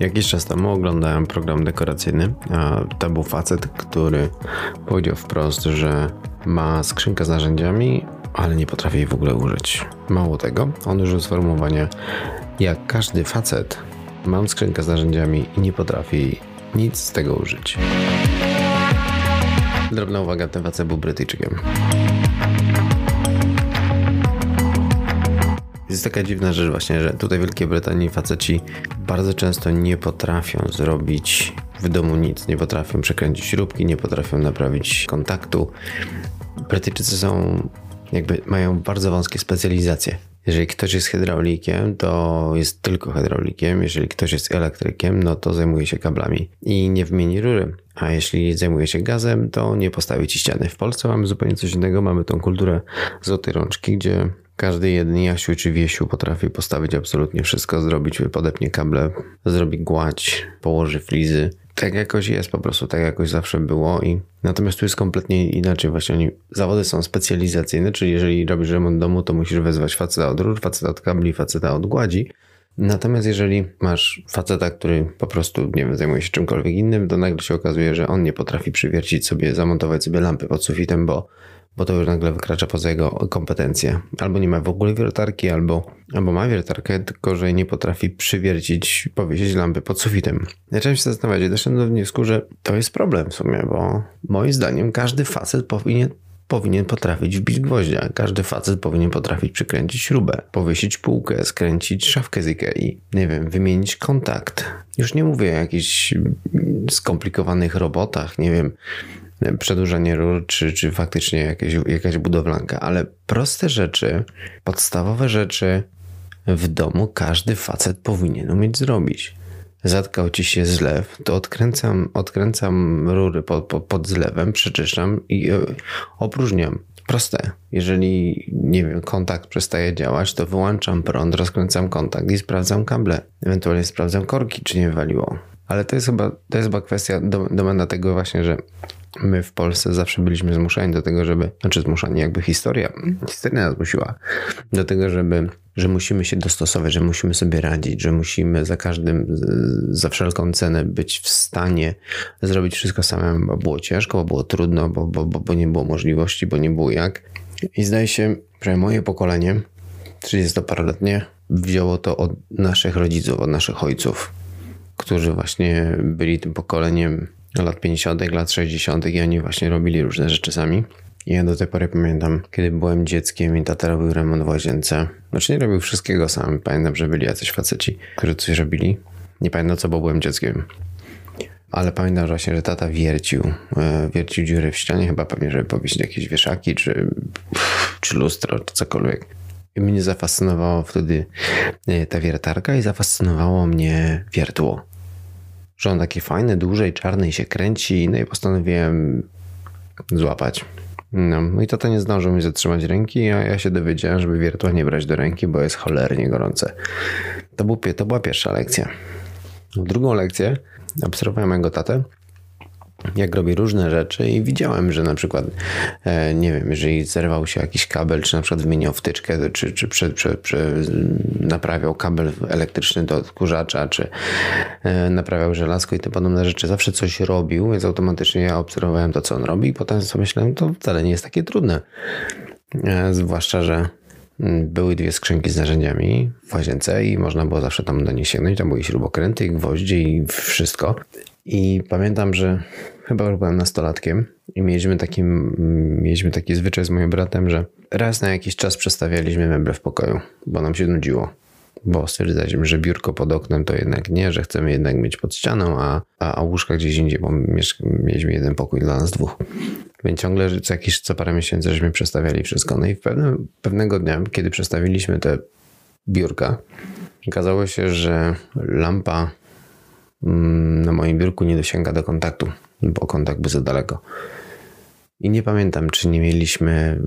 Jakiś czas temu oglądałem program dekoracyjny, a to był facet, który powiedział wprost, że ma skrzynkę z narzędziami, ale nie potrafi jej w ogóle użyć. Mało tego, on użył sformułowania jak każdy facet, mam skrzynkę z narzędziami i nie potrafi nic z tego użyć. Drobna uwaga, ten facet był Brytyjczykiem. Jest taka dziwna rzecz właśnie, że tutaj w Wielkiej Brytanii faceci bardzo często nie potrafią zrobić w domu nic. Nie potrafią przekręcić śrubki, nie potrafią naprawić kontaktu. Brytyjczycy są jakby mają bardzo wąskie specjalizacje. Jeżeli ktoś jest hydraulikiem, to jest tylko hydraulikiem. Jeżeli ktoś jest elektrykiem, no to zajmuje się kablami i nie wymieni rury. A jeśli zajmuje się gazem, to nie postawi ci ściany. W Polsce mamy zupełnie coś innego. Mamy tą kulturę złotej rączki, gdzie każdy jeden Jasiu czy Wiesiu potrafi postawić absolutnie wszystko, zrobić, podepnie kable, zrobi gładź, położy flizy. Tak jakoś jest po prostu, tak jakoś zawsze było i natomiast tu jest kompletnie inaczej właśnie oni, zawody są specjalizacyjne, czyli jeżeli robisz remont domu, to musisz wezwać faceta od rur, faceta od kabli, faceta od gładzi, Natomiast jeżeli masz faceta, który po prostu, nie wiem, zajmuje się czymkolwiek innym, to nagle się okazuje, że on nie potrafi przywiercić sobie, zamontować sobie lampy pod sufitem, bo bo to już nagle wykracza poza jego kompetencje. Albo nie ma w ogóle wiertarki, albo, albo ma wiertarkę, tylko że nie potrafi przywiercić, powiesić lampy pod sufitem. Zacząłem się zastanawiać i doszedłem do wniosku, że to jest problem w sumie, bo moim zdaniem każdy facet powinien powinien potrafić wbić gwoździa. Każdy facet powinien potrafić przykręcić śrubę, powiesić półkę, skręcić szafkę z Ikei, nie wiem, wymienić kontakt. Już nie mówię o jakichś skomplikowanych robotach, nie wiem, przedłużanie rur, czy, czy faktycznie jakieś, jakaś budowlanka, ale proste rzeczy, podstawowe rzeczy w domu każdy facet powinien umieć zrobić. Zatkał ci się zlew, to odkręcam, odkręcam rury pod, pod, pod zlewem, przeczyszczam i e, opróżniam. Proste. Jeżeli, nie wiem, kontakt przestaje działać, to wyłączam prąd, rozkręcam kontakt i sprawdzam kable. Ewentualnie sprawdzam korki, czy nie wywaliło. Ale to jest chyba, to jest chyba kwestia domena tego właśnie, że my w Polsce zawsze byliśmy zmuszani do tego, żeby, znaczy zmuszani, jakby historia, historia nas zmusiła do tego, żeby, że musimy się dostosować, że musimy sobie radzić, że musimy za każdym, za wszelką cenę być w stanie zrobić wszystko samemu, bo było ciężko, bo było trudno, bo, bo, bo, bo nie było możliwości, bo nie było jak. I zdaje się, że moje pokolenie, 30-paroletnie, wzięło to od naszych rodziców, od naszych ojców, którzy właśnie byli tym pokoleniem lat 50., lat 60. i oni właśnie robili różne rzeczy sami. I ja do tej pory pamiętam, kiedy byłem dzieckiem i tata robił remont w łazience. Znaczy nie robił wszystkiego sam. Pamiętam, że byli jacyś faceci, którzy coś robili. Nie pamiętam co, bo byłem dzieckiem. Ale pamiętam właśnie, że tata wiercił, e, wiercił dziury w ścianie, chyba pewnie, żeby powiesić jakieś wieszaki, czy, czy lustro, czy cokolwiek. I mnie zafascynowało wtedy e, ta wiertarka i zafascynowało mnie wiertło że on taki fajny, dłużej, czarny i się kręci. No i postanowiłem złapać. No, no i tata nie zdążył mi zatrzymać ręki, a ja się dowiedziałem, żeby wiertła nie brać do ręki, bo jest cholernie gorące. To, był, to była pierwsza lekcja. Drugą lekcję obserwowałem mojego tatę, jak robi różne rzeczy i widziałem, że na przykład, e, nie wiem, jeżeli zerwał się jakiś kabel, czy na przykład wymieniał wtyczkę, czy, czy prze, prze, prze, naprawiał kabel elektryczny do odkurzacza, czy e, naprawiał żelazko i te podobne rzeczy, zawsze coś robił, więc automatycznie ja obserwowałem to, co on robi i potem sobie myślałem, to wcale nie jest takie trudne. E, zwłaszcza, że mm, były dwie skrzynki z narzędziami w łazience i można było zawsze tam do nich sięgnąć. Tam były śrubokręty, gwoździe i wszystko. I pamiętam, że chyba już byłem nastolatkiem i mieliśmy taki, mieliśmy taki zwyczaj z moim bratem, że raz na jakiś czas przestawialiśmy meble w pokoju, bo nam się nudziło. Bo stwierdzaliśmy, że biurko pod oknem to jednak nie, że chcemy jednak mieć pod ścianą, a, a, a łóżka gdzieś indziej, bo mieliśmy jeden pokój dla nas dwóch. Więc ciągle co jakiś, co parę miesięcy żeśmy przestawiali wszystko. No i pewnym, pewnego dnia, kiedy przestawiliśmy te biurka, okazało się, że lampa na moim biurku nie dosięga do kontaktu, bo kontakt był za daleko. I nie pamiętam, czy nie mieliśmy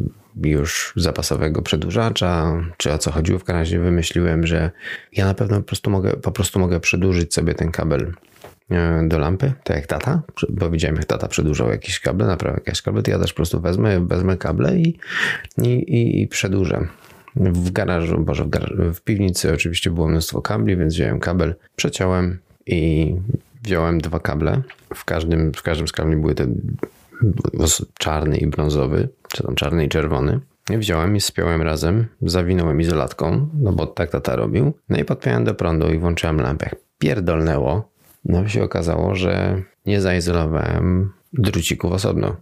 już zapasowego przedłużacza, czy o co chodziło. W razie wymyśliłem, że ja na pewno po prostu mogę, po prostu mogę przedłużyć sobie ten kabel e, do lampy, tak jak tata, bo widziałem jak tata przedłużał jakiś kabel, naprawiał jakieś kabel, to ja też po prostu wezmę, wezmę kable i, i, i, i przedłużę. W garażu, boże w, garażu, w piwnicy oczywiście było mnóstwo kabli, więc wziąłem kabel, przeciąłem, i wziąłem dwa kable. W każdym, w każdym z kabli były te czarny i brązowy, czy tam czarny i czerwony. Wziąłem i spiąłem razem, zawinąłem izolatką, no bo tak tata robił. No i podpiąłem do prądu i włączyłem lampę. Pierdolnęło. No się okazało, że nie zaizolowałem drucików osobno.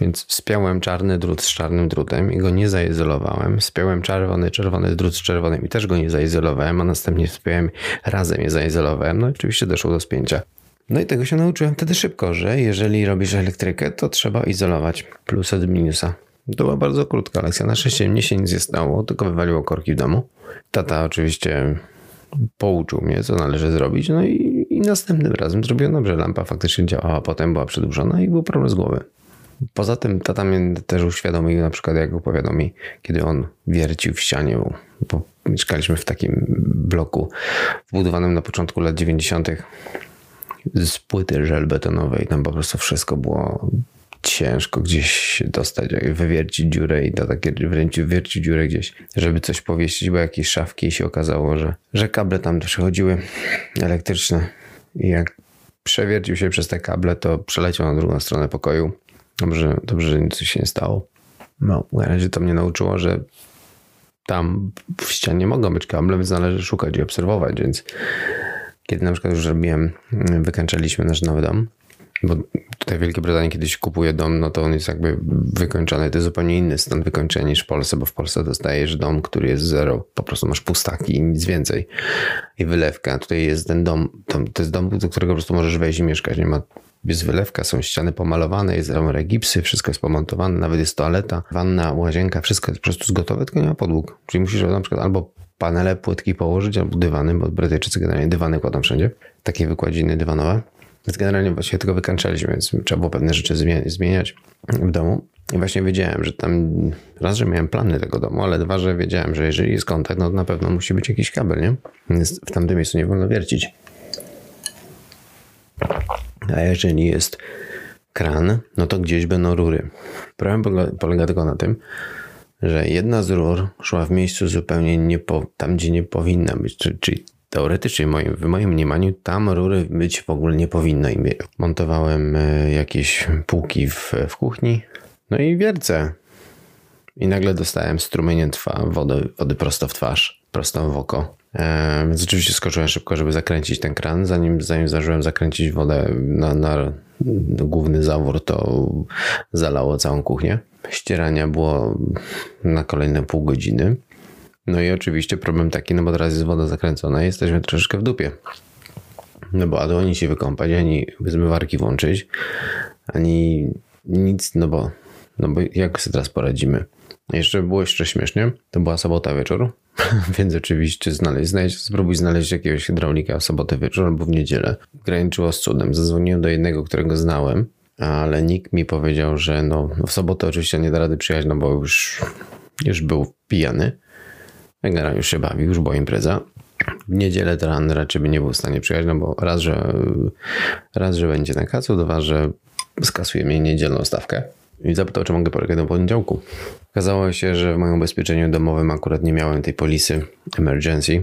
Więc wspiąłem czarny drut z czarnym drutem i go nie zaizolowałem. Wspiąłem czerwony, czerwony drut z czerwonym i też go nie zaizolowałem, a następnie wspiąłem razem je zaizolowałem. No i oczywiście doszło do spięcia. No i tego się nauczyłem wtedy szybko, że jeżeli robisz elektrykę, to trzeba izolować plus od minusa. To była bardzo krótka lekcja. Na szczęście mnie się nic nie stało, tylko wywaliło korki w domu. Tata oczywiście pouczył mnie, co należy zrobić, no i, i następnym razem zrobiłem dobrze. Lampa faktycznie działała, potem była przedłużona i był problem z głowy. Poza tym tata mnie też uświadomił, na przykład jak opowiadał mi, kiedy on wiercił w ścianie, bo mieszkaliśmy w takim bloku wbudowanym na początku lat 90. z płyty żelbetonowej. Tam po prostu wszystko było ciężko gdzieś dostać, wywiercić dziurę i takie wręcz wywiercić dziurę gdzieś, żeby coś powieścić, bo jakieś szafki i się okazało, że, że kable tam przechodziły elektryczne i jak przewiercił się przez te kable, to przeleciał na drugą stronę pokoju Dobrze, dobrze, że nic się nie stało. No, na razie to mnie nauczyło, że tam w ścianie mogą być kable, więc należy szukać i obserwować, więc kiedy na przykład już robiłem, wykańczaliśmy nasz nowy dom, bo tutaj w Wielkiej Brytanii kiedyś kupuje dom, no to on jest jakby wykończony. To jest zupełnie inny stan wykończenia niż w Polsce, bo w Polsce dostajesz dom, który jest zero. Po prostu masz pustaki i nic więcej. I wylewka. Tutaj jest ten dom, to jest dom, do którego po prostu możesz wejść i mieszkać. Nie ma jest wylewka, są ściany pomalowane, jest rower gipsy, wszystko jest pomontowane, nawet jest toaleta, wanna, łazienka, wszystko jest po prostu gotowe, tylko nie ma podłóg. Czyli musisz na przykład albo panele, płytki położyć, albo dywany, bo Brytyjczycy generalnie dywany kładą wszędzie, takie wykładziny dywanowe. Więc generalnie właśnie tylko wykańczaliśmy, więc trzeba było pewne rzeczy zmieniać w domu. I właśnie wiedziałem, że tam raz, że miałem plany tego domu, ale dwa, że wiedziałem, że jeżeli jest kontakt, no to na pewno musi być jakiś kabel, nie? Więc w tamtym miejscu nie wolno wiercić. A jeżeli jest kran, no to gdzieś będą rury. Problem polega tylko na tym, że jedna z rur szła w miejscu zupełnie nie po, tam, gdzie nie powinna być. Czyli, teoretycznie moim, w moim mniemaniu tam rury być w ogóle nie powinno. Montowałem e, jakieś półki w, w kuchni, no i wiercę. I nagle dostałem strumieniem twa, wody, wody prosto w twarz, prosto w oko. E, więc oczywiście skoczyłem szybko, żeby zakręcić ten kran. Zanim, zanim zdążyłem zakręcić wodę na, na główny zawór, to zalało całą kuchnię. Ścierania było na kolejne pół godziny. No i oczywiście problem taki, no bo teraz jest woda zakręcona, jesteśmy troszeczkę w dupie. No bo ani się wykąpać, ani zmywarki włączyć, ani nic, no bo, no bo jak sobie teraz poradzimy? Jeszcze było jeszcze śmiesznie, to była sobota wieczór, więc oczywiście znaleźć, znaleźć, spróbuj znaleźć jakiegoś hydraulika w sobotę wieczór albo w niedzielę. Graniczyło z cudem. Zadzwoniłem do jednego, którego znałem, ale nikt mi powiedział, że no, w sobotę oczywiście nie da rady przyjechać, no bo już, już był pijany. Generalnie już się bawił, już była impreza. W niedzielę to raczej by nie był w stanie przyjechać, no bo raz, że raz, że będzie na kacu, dwa, że skasuje mnie niedzielną stawkę i zapytał, czy mogę polegać do poniedziałku. Okazało się, że w moim ubezpieczeniu domowym akurat nie miałem tej polisy emergency,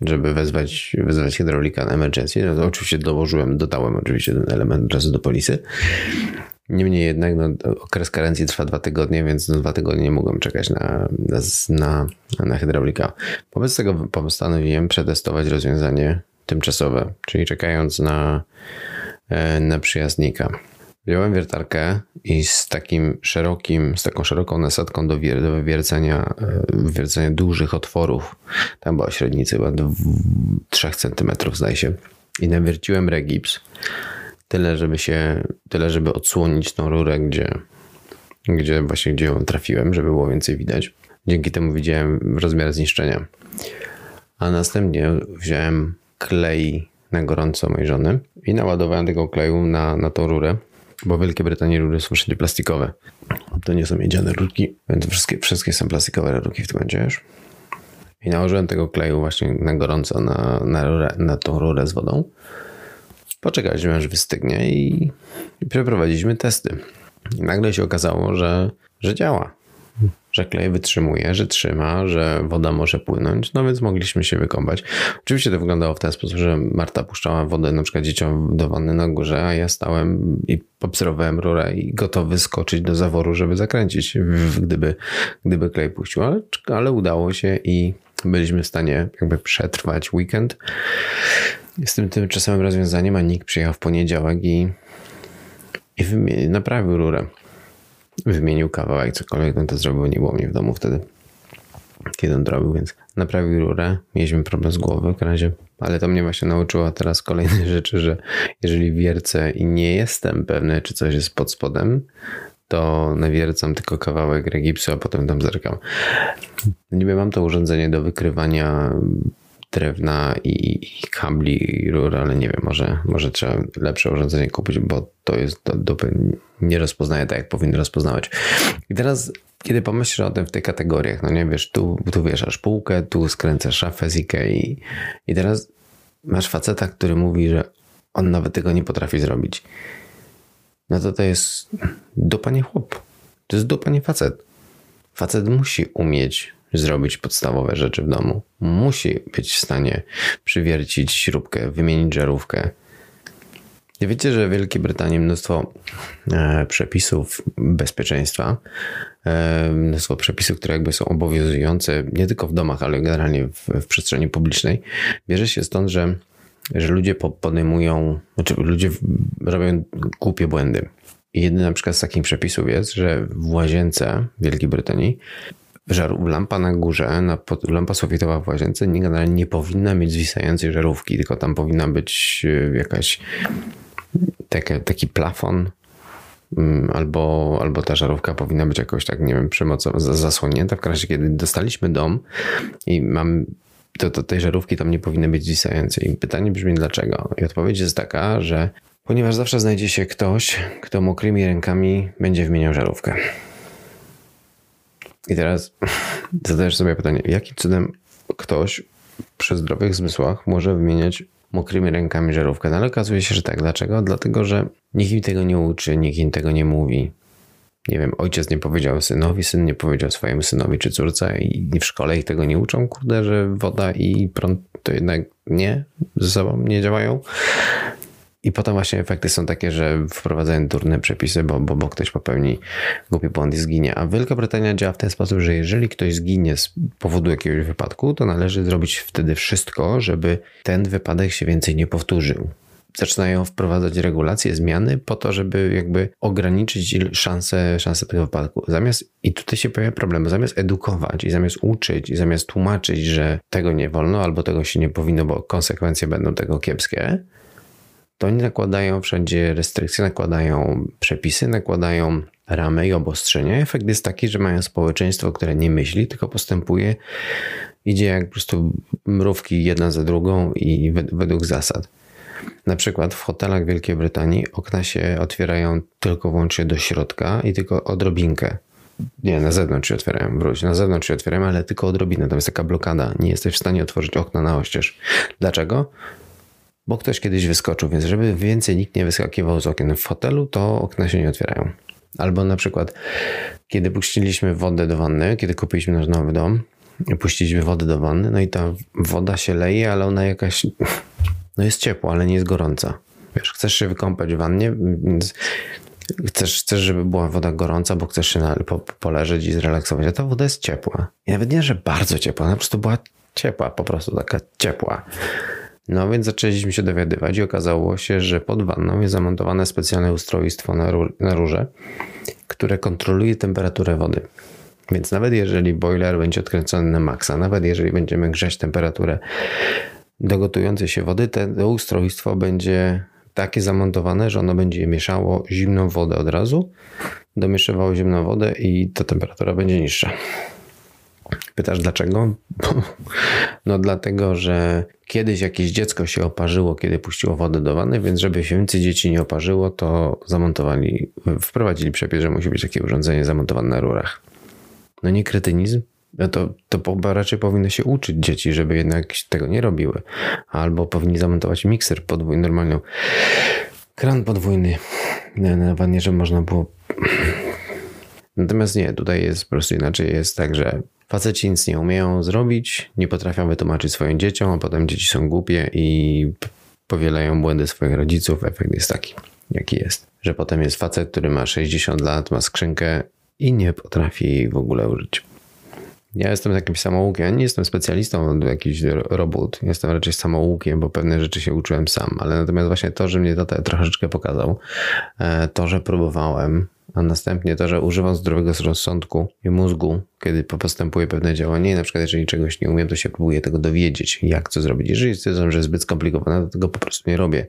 żeby wezwać, wezwać hydraulika na emergency. No to oczywiście dołożyłem, dodałem oczywiście ten element razu do polisy. Niemniej jednak no, okres karencji trwa dwa tygodnie, więc no, dwa tygodnie nie mogłem czekać na, na, na hydraulika. Wobec tego postanowiłem przetestować rozwiązanie tymczasowe, czyli czekając na, e, na przyjazdnika. Wziąłem wiertarkę i z takim szerokim, z taką szeroką nasadką do, wier, do wywiercenia, e, wywiercenia dużych otworów, tam była średnica chyba 3 cm zdaje się, i nawierciłem regips tyle, żeby się, tyle, żeby odsłonić tą rurę, gdzie, gdzie właśnie gdzie ją trafiłem, żeby było więcej widać. Dzięki temu widziałem rozmiar zniszczenia. A następnie wziąłem klej na gorąco mojej żony i naładowałem tego kleju na, na tą rurę bo w Wielkiej Brytanii rury są wszędzie plastikowe. To nie są miedziane rurki, więc wszystkie, wszystkie są plastikowe rurki w tym momencie już. I nałożyłem tego kleju właśnie na gorąco na, na, rurę, na tą rurę z wodą. Poczekaliśmy aż wystygnie i, i przeprowadziliśmy testy. I nagle się okazało, że, że działa. Że klej wytrzymuje, że trzyma, że woda może płynąć, no więc mogliśmy się wykąpać. Oczywiście to wyglądało w ten sposób, że Marta puszczała wodę na przykład dzieciom do wanny na górze, a ja stałem i obserwowałem rurę i gotowy skoczyć do zaworu, żeby zakręcić, gdyby, gdyby klej puścił, ale, ale udało się i byliśmy w stanie jakby przetrwać weekend. Z tym tymczasowym rozwiązaniem, a nikt przyjechał w poniedziałek i, i naprawił rurę wymienił kawałek, cokolwiek on to zrobił, nie było mnie w domu wtedy, kiedy on robił, więc naprawił rurę, mieliśmy problem z głowy w razie, ale to mnie właśnie nauczyło teraz kolejnej rzeczy, że jeżeli wiercę i nie jestem pewny, czy coś jest pod spodem, to nawiercam tylko kawałek regipsu, a potem tam zerkam. Niby mam to urządzenie do wykrywania drewna i, i kabli i rur, ale nie wiem, może, może trzeba lepsze urządzenie kupić, bo to jest do dupy, nie rozpoznaje tak, jak powinno rozpoznawać. I teraz, kiedy pomyślisz o tym w tych kategoriach, no nie wiesz, tu, tu wieszasz półkę, tu skręcasz szafę z Ikei i teraz masz faceta, który mówi, że on nawet tego nie potrafi zrobić. No to to jest dupa nie chłop. To jest dupa nie facet. Facet musi umieć zrobić podstawowe rzeczy w domu. Musi być w stanie przywiercić śrubkę, wymienić żarówkę. Wiecie, że w Wielkiej Brytanii mnóstwo e, przepisów bezpieczeństwa, e, mnóstwo przepisów, które jakby są obowiązujące nie tylko w domach, ale generalnie w, w przestrzeni publicznej, bierze się stąd, że, że ludzie podejmują, znaczy ludzie robią głupie błędy. I jeden na przykład z takich przepisów jest, że w łazience w Wielkiej Brytanii żarów, lampa na górze, na, lampa sufitowa w łazience generalnie nie powinna mieć zwisającej żarówki, tylko tam powinna być e, jakaś taki plafon mm, albo, albo ta żarówka powinna być jakoś tak, nie wiem, przymocowo zasłonięta. W razie, kiedy dostaliśmy dom i mam to, to tej żarówki tam nie powinny być zwisające. I pytanie brzmi dlaczego? I odpowiedź jest taka, że ponieważ zawsze znajdzie się ktoś, kto mokrymi rękami będzie wymieniał żarówkę. I teraz zadajesz sobie pytanie, jakim cudem ktoś przy zdrowych zmysłach może wymieniać mokrymi rękami żarówkę? No ale okazuje się, że tak. Dlaczego? Dlatego, że nikt im tego nie uczy, nikt im tego nie mówi. Nie wiem, ojciec nie powiedział synowi, syn nie powiedział swojemu synowi czy córce i w szkole ich tego nie uczą, kurde, że woda i prąd to jednak nie ze sobą nie działają. I potem właśnie efekty są takie, że wprowadzają durne przepisy, bo, bo, bo ktoś popełni głupi błąd i zginie. A Wielka Brytania działa w ten sposób, że jeżeli ktoś zginie z powodu jakiegoś wypadku, to należy zrobić wtedy wszystko, żeby ten wypadek się więcej nie powtórzył zaczynają wprowadzać regulacje, zmiany po to, żeby jakby ograniczyć szanse, szanse tego wypadku. Zamiast, i tutaj się pojawia problem, zamiast edukować i zamiast uczyć i zamiast tłumaczyć, że tego nie wolno albo tego się nie powinno, bo konsekwencje będą tego kiepskie, to oni nakładają wszędzie restrykcje, nakładają przepisy, nakładają ramy i obostrzenia. Efekt jest taki, że mają społeczeństwo, które nie myśli, tylko postępuje, idzie jak po prostu mrówki jedna za drugą i według zasad. Na przykład w hotelach Wielkiej Brytanii okna się otwierają tylko wyłącznie do środka i tylko odrobinkę. Nie, na zewnątrz się otwierają, wróć. Na zewnątrz się otwierają, ale tylko odrobinę. Tam jest taka blokada. Nie jesteś w stanie otworzyć okna na oścież. Dlaczego? Bo ktoś kiedyś wyskoczył, więc żeby więcej nikt nie wyskakiwał z okien w fotelu, to okna się nie otwierają. Albo na przykład, kiedy puściliśmy wodę do wanny, kiedy kupiliśmy nasz nowy dom, puściliśmy wodę do wanny, no i ta woda się leje, ale ona jakaś, no jest ciepła, ale nie jest gorąca. Wiesz, chcesz się wykąpać w wannie, chcesz, chcesz, żeby była woda gorąca, bo chcesz się na, po, poleżeć i zrelaksować, a ta woda jest ciepła. I nawet nie, że bardzo ciepła, ona po prostu była ciepła, po prostu taka ciepła. No więc zaczęliśmy się dowiadywać i okazało się, że pod wanną jest zamontowane specjalne ustrojstwo na, na rurze, które kontroluje temperaturę wody. Więc nawet jeżeli boiler będzie odkręcony na maksa, nawet jeżeli będziemy grzać temperaturę do gotującej się wody, to ustrojstwo będzie takie zamontowane, że ono będzie mieszało zimną wodę od razu, domieszywało zimną wodę i ta temperatura będzie niższa. Pytasz dlaczego? No dlatego, że kiedyś jakieś dziecko się oparzyło, kiedy puściło wodę do wanny, więc żeby się więcej dzieci nie oparzyło, to zamontowali, wprowadzili przepis, że musi być takie urządzenie zamontowane na rurach. No nie kretynizm? No to, to raczej powinno się uczyć dzieci, żeby jednak tego nie robiły. Albo powinni zamontować mikser podwójny, normalną kran podwójny na wannie, żeby można było Natomiast nie, tutaj jest po prostu inaczej. Jest tak, że faceci nic nie umieją zrobić, nie potrafią wytłumaczyć swoim dzieciom, a potem dzieci są głupie i powielają błędy swoich rodziców. Efekt jest taki, jaki jest. Że potem jest facet, który ma 60 lat, ma skrzynkę i nie potrafi jej w ogóle użyć. Ja jestem takim samoukiem, ja nie jestem specjalistą od jakichś robót, jestem raczej samoukiem, bo pewne rzeczy się uczyłem sam, ale natomiast właśnie to, że mnie to troszeczkę pokazał, e, to, że próbowałem, a następnie to, że używam zdrowego rozsądku i mózgu, kiedy postępuje pewne działanie, na przykład jeżeli czegoś nie umiem, to się próbuję tego dowiedzieć, jak co zrobić. Jeżeli stwierdzam, że jest zbyt skomplikowane, to tego po prostu nie robię.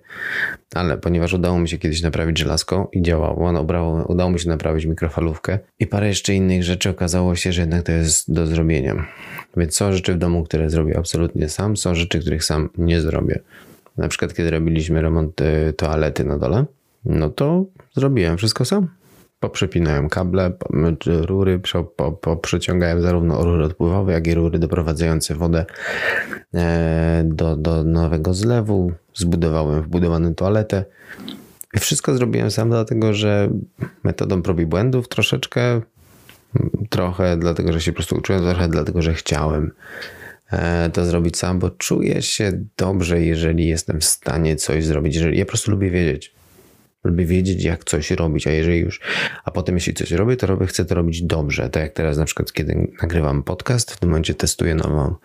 Ale ponieważ udało mi się kiedyś naprawić żelazko i działało, no, udało, udało mi się naprawić mikrofalówkę i parę jeszcze innych rzeczy, okazało się, że jednak to jest do zrobienia. Więc są rzeczy w domu, które zrobię absolutnie sam, są rzeczy, których sam nie zrobię. Na przykład, kiedy robiliśmy remont y, toalety na dole, no to zrobiłem wszystko sam poprzepinałem kable, rury, poprzeciągałem zarówno rury odpływowe, jak i rury doprowadzające wodę e, do, do nowego zlewu. Zbudowałem wbudowaną toaletę. Wszystko zrobiłem sam, dlatego że metodą prób i błędów troszeczkę, trochę dlatego, że się po prostu uczyłem, trochę dlatego, że chciałem e, to zrobić sam, bo czuję się dobrze, jeżeli jestem w stanie coś zrobić. Jeżeli ja po prostu lubię wiedzieć lubię wiedzieć, jak coś robić, a jeżeli już, a potem jeśli coś robię, to robię, chcę to robić dobrze. Tak jak teraz na przykład, kiedy nagrywam podcast, w tym momencie testuję nową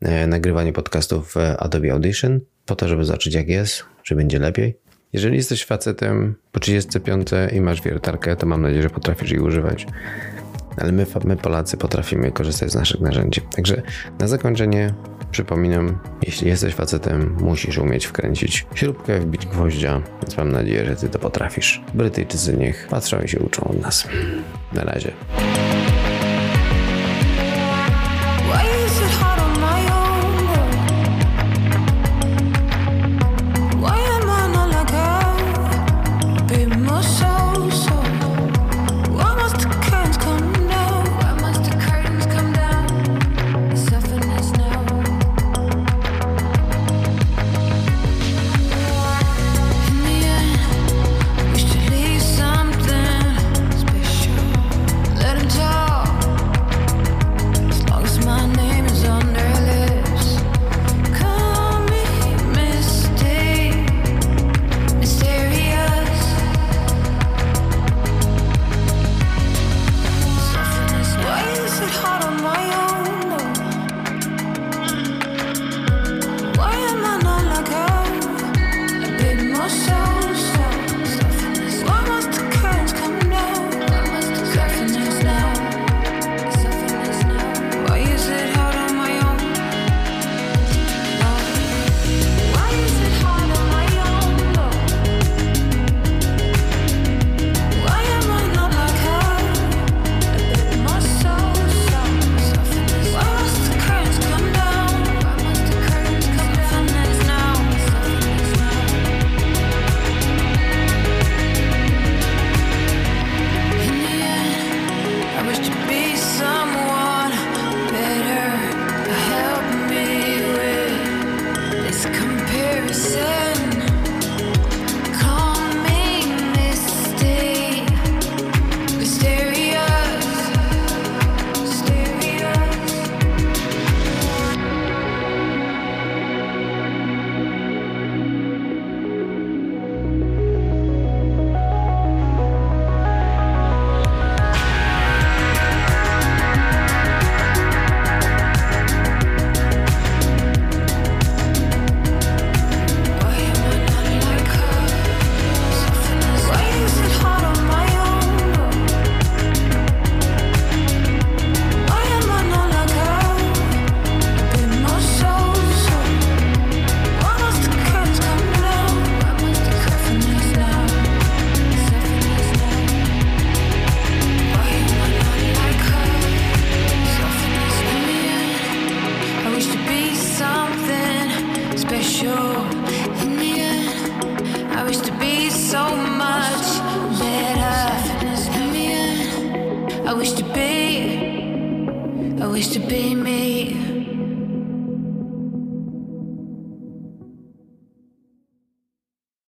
e, nagrywanie podcastów w Adobe Audition, po to, żeby zobaczyć jak jest, czy będzie lepiej. Jeżeli jesteś facetem po 35 i masz wiertarkę, to mam nadzieję, że potrafisz jej używać ale my, my Polacy potrafimy korzystać z naszych narzędzi. Także na zakończenie przypominam, jeśli jesteś facetem, musisz umieć wkręcić śrubkę, wbić gwoździa, więc mam nadzieję, że ty to potrafisz. Brytyjczycy niech patrzą i się uczą od nas. Na razie.